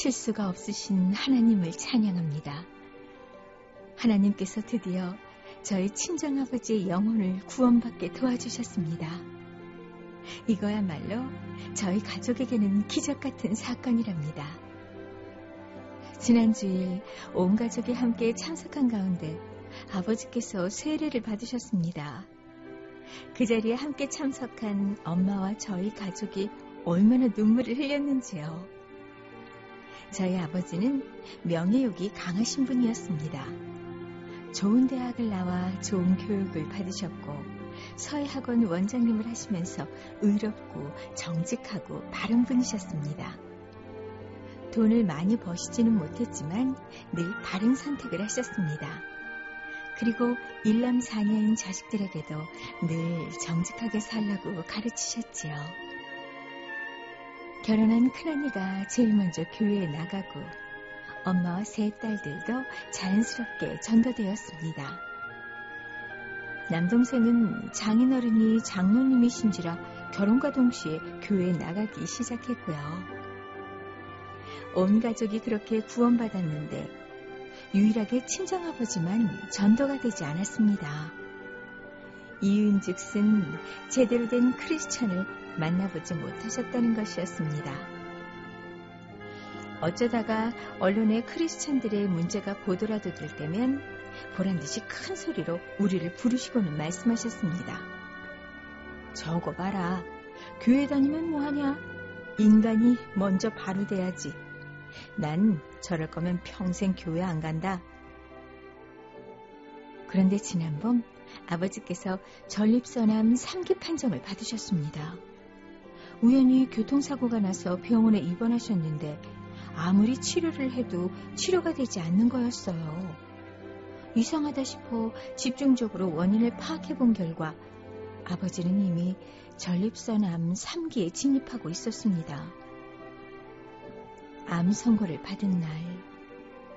실수가 없으신 하나님을 찬양합니다. 하나님께서 드디어 저희 친정아버지의 영혼을 구원받게 도와주셨습니다. 이거야말로 저희 가족에게는 기적 같은 사건이랍니다. 지난 주일 온 가족이 함께 참석한 가운데 아버지께서 세례를 받으셨습니다. 그 자리에 함께 참석한 엄마와 저희 가족이 얼마나 눈물을 흘렸는지요. 저희 아버지는 명예욕이 강하신 분이었습니다. 좋은 대학을 나와 좋은 교육을 받으셨고 서해학원 원장님을 하시면서 의롭고 정직하고 바른 분이셨습니다. 돈을 많이 버시지는 못했지만 늘 바른 선택을 하셨습니다. 그리고 일남 사녀인 자식들에게도 늘 정직하게 살라고 가르치셨지요. 결혼한 큰언니가 제일 먼저 교회에 나가고 엄마와 세 딸들도 자연스럽게 전도되었습니다. 남동생은 장인어른이 장로님이신지라 결혼과 동시에 교회에 나가기 시작했고요. 온 가족이 그렇게 구원받았는데 유일하게 친정아버지만 전도가 되지 않았습니다. 이유인즉슨 제대로 된 크리스천을 만나보지 못하셨다는 것이었습니다. 어쩌다가 언론에 크리스천들의 문제가 보도라도 될 때면 보란 듯이 큰 소리로 우리를 부르시고는 말씀하셨습니다. 저거 봐라. 교회 다니면 뭐하냐? 인간이 먼저 바로 돼야지. 난 저럴 거면 평생 교회 안 간다. 그런데 지난번 아버지께서 전립선암 3기 판정을 받으셨습니다. 우연히 교통사고가 나서 병원에 입원하셨는데 아무리 치료를 해도 치료가 되지 않는 거였어요. 이상하다 싶어 집중적으로 원인을 파악해 본 결과 아버지는 이미 전립선암 3기에 진입하고 있었습니다. 암 선고를 받은 날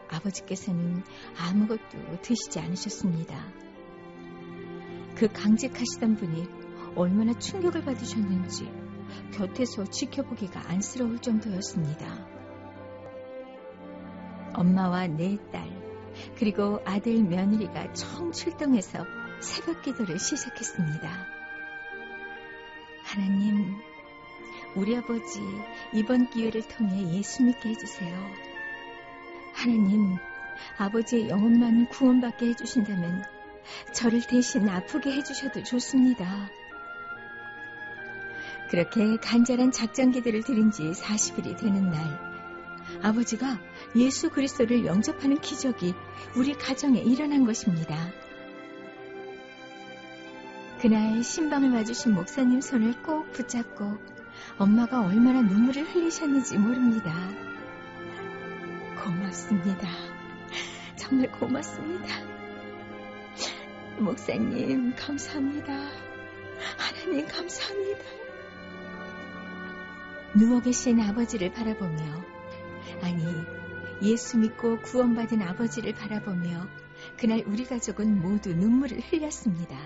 아버지께서는 아무것도 드시지 않으셨습니다. 그 강직하시던 분이 얼마나 충격을 받으셨는지 곁에서 지켜보기가 안쓰러울 정도였습니다. 엄마와 네 딸, 그리고 아들 며느리가 총 출동해서 새벽 기도를 시작했습니다. 하나님, 우리 아버지 이번 기회를 통해 예수 믿게 해주세요. 하나님, 아버지의 영혼만 구원받게 해주신다면 저를 대신 아프게 해주셔도 좋습니다. 그렇게 간절한 작전기들을 드린 지 40일이 되는 날, 아버지가 예수 그리스도를 영접하는 기적이 우리 가정에 일어난 것입니다. 그날 신방을 와주신 목사님 손을 꼭 붙잡고 엄마가 얼마나 눈물을 흘리셨는지 모릅니다. 고맙습니다. 정말 고맙습니다. 목사님, 감사합니다. 하나님, 감사합니다. 누워 계신 아버지를 바라보며, 아니, 예수 믿고 구원받은 아버지를 바라보며, 그날 우리 가족은 모두 눈물을 흘렸습니다.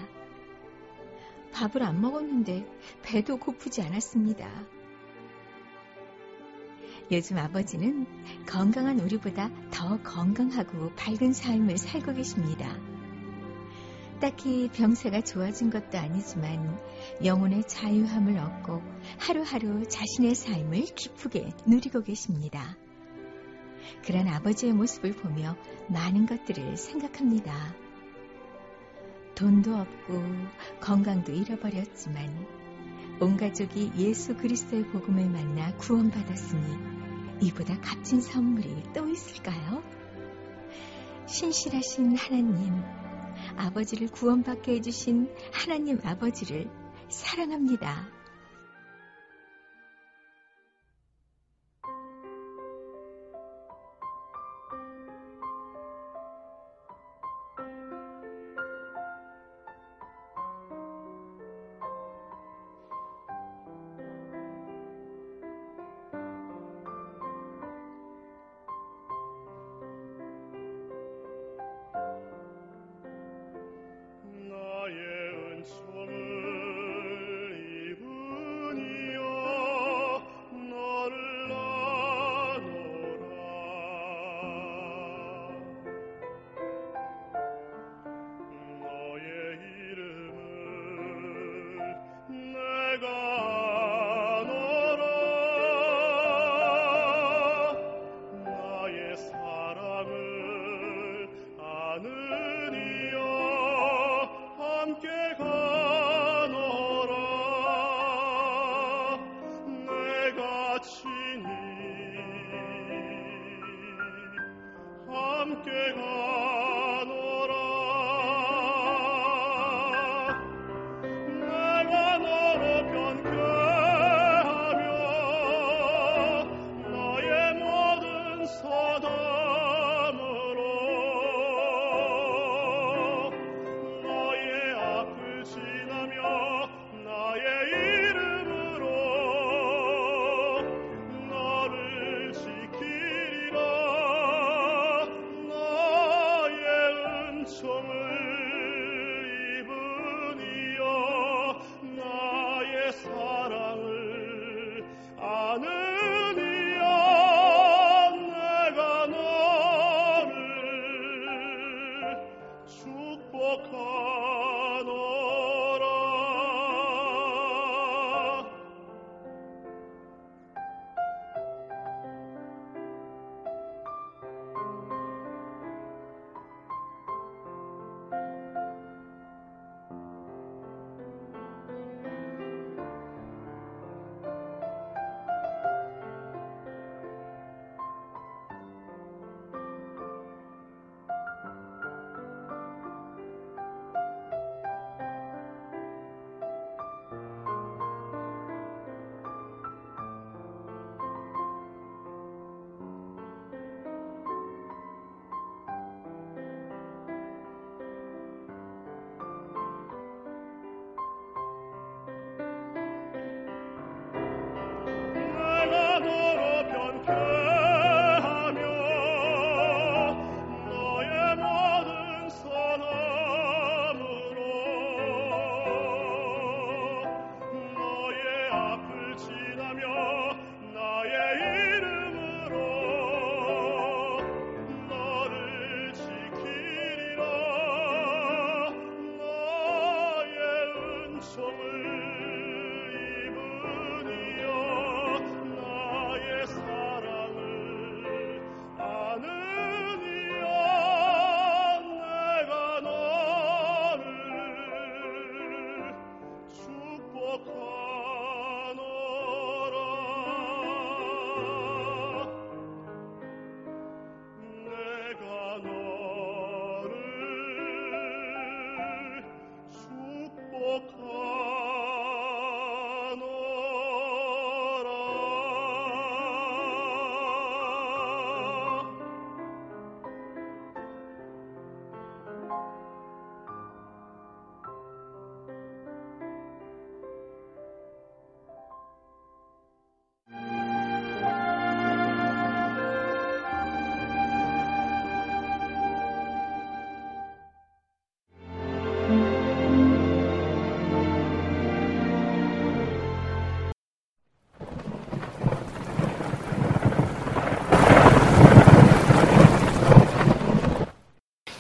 밥을 안 먹었는데 배도 고프지 않았습니다. 요즘 아버지는 건강한 우리보다 더 건강하고 밝은 삶을 살고 계십니다. 딱히 병세가 좋아진 것도 아니지만 영혼의 자유함을 얻고 하루하루 자신의 삶을 기쁘게 누리고 계십니다. 그런 아버지의 모습을 보며 많은 것들을 생각합니다. 돈도 없고 건강도 잃어버렸지만 온 가족이 예수 그리스도의 복음을 만나 구원받았으니 이보다 값진 선물이 또 있을까요? 신실하신 하나님, 아버지를 구원받게 해주신 하나님 아버지를 사랑합니다. 함께 가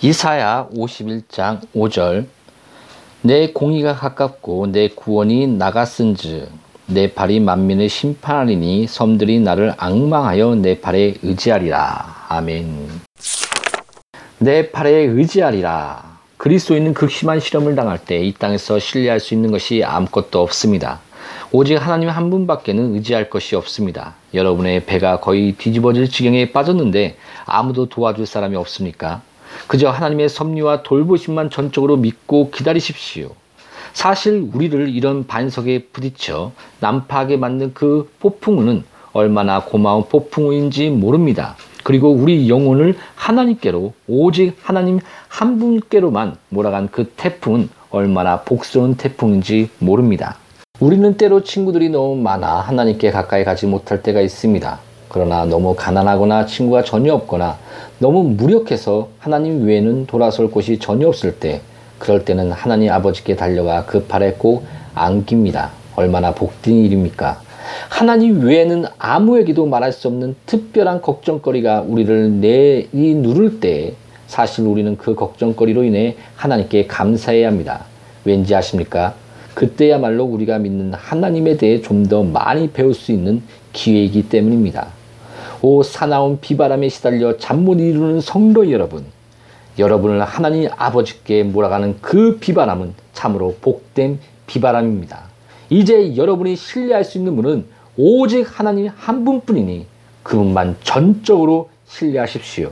이사야 51장 5절 내 공의가 가깝고 내 구원이 나갔은즉 내 발이 만민을 심판하리니 섬들이 나를 앙망하여 내 발에 의지하리라. 아멘. 내 발에 의지하리라. 그리스도인은 극심한 실험을 당할 때 이 땅에서 신뢰할 수 있는 것이 아무것도 없습니다. 오직 하나님 한 분밖에는 의지할 것이 없습니다. 여러분의 배가 거의 뒤집어질 지경에 빠졌는데 아무도 도와줄 사람이 없습니까? 그저 하나님의 섭리와 돌보심만 전적으로 믿고 기다리십시오. 사실 우리를 이런 반석에 부딪혀 난파하게 만든 그 폭풍우는 얼마나 고마운 폭풍우인지 모릅니다. 그리고 우리 영혼을 하나님께로 오직 하나님 한 분께로만 몰아간 그 태풍은 얼마나 복스러운 태풍인지 모릅니다. 우리는 때로 친구들이 너무 많아 하나님께 가까이 가지 못할 때가 있습니다. 그러나 너무 가난하거나 친구가 전혀 없거나 너무 무력해서 하나님 외에는 돌아설 곳이 전혀 없을 때 그럴 때는 하나님 아버지께 달려가 그 팔에 꼭 안깁니다. 얼마나 복된 일입니까? 하나님 외에는 아무에게도 말할 수 없는 특별한 걱정거리가 우리를 내이 누를 때 사실 우리는 그 걱정거리로 인해 하나님께 감사해야 합니다. 왠지 아십니까? 그때야말로 우리가 믿는 하나님에 대해 좀 더 많이 배울 수 있는 기회이기 때문입니다. 오 사나운 비바람에 시달려 잠못 이루는 성도 여러분 여러분을 하나님 아버지께 몰아가는 그 비바람은 참으로 복된 비바람입니다. 이제 여러분이 신뢰할 수 있는 분은 오직 하나님 한 분뿐이니 그분만 전적으로 신뢰하십시오.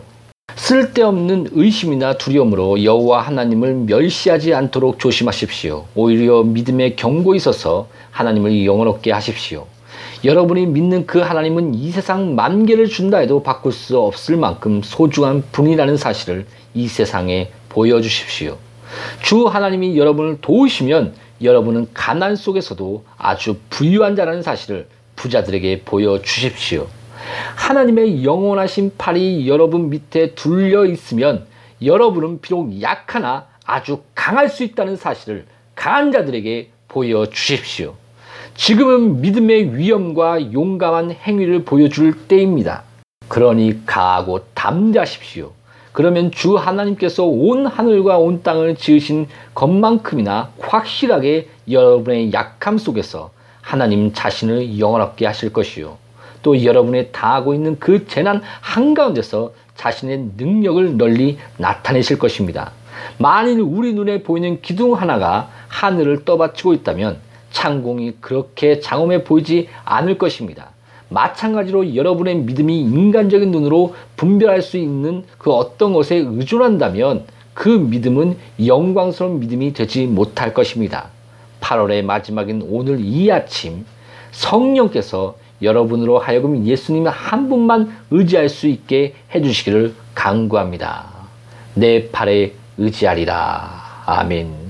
쓸데없는 의심이나 두려움으로 여호와 하나님을 멸시하지 않도록 조심하십시오. 오히려 믿음의 경고에 있어서 하나님을 영원롭게 하십시오. 여러분이 믿는 그 하나님은 이 세상 만개를 준다 해도 바꿀 수 없을 만큼 소중한 분이라는 사실을 이 세상에 보여주십시오. 주 하나님이 여러분을 도우시면 여러분은 가난 속에서도 아주 부유한 자라는 사실을 부자들에게 보여주십시오. 하나님의 영원하신 팔이 여러분 밑에 둘려 있으면 여러분은 비록 약하나 아주 강할 수 있다는 사실을 강한 자들에게 보여주십시오. 지금은 믿음의 위엄과 용감한 행위를 보여줄 때입니다. 그러니 가하고 담대하십시오. 그러면 주 하나님께서 온 하늘과 온 땅을 지으신 것만큼이나 확실하게 여러분의 약함 속에서 하나님 자신을 영원하게 하실 것이요. 또 여러분의 당하고 있는 그 재난 한가운데서 자신의 능력을 널리 나타내실 것입니다. 만일 우리 눈에 보이는 기둥 하나가 하늘을 떠받치고 있다면 창공이 그렇게 장엄해 보이지 않을 것입니다. 마찬가지로 여러분의 믿음이 인간적인 눈으로 분별할 수 있는 그 어떤 것에 의존한다면 그 믿음은 영광스러운 믿음이 되지 못할 것입니다. 8월의 마지막인 오늘 이 아침 성령께서 여러분으로 하여금 예수님 한 분만 의지할 수 있게 해주시기를 간구합니다. 내 팔에 의지하리라. 아멘.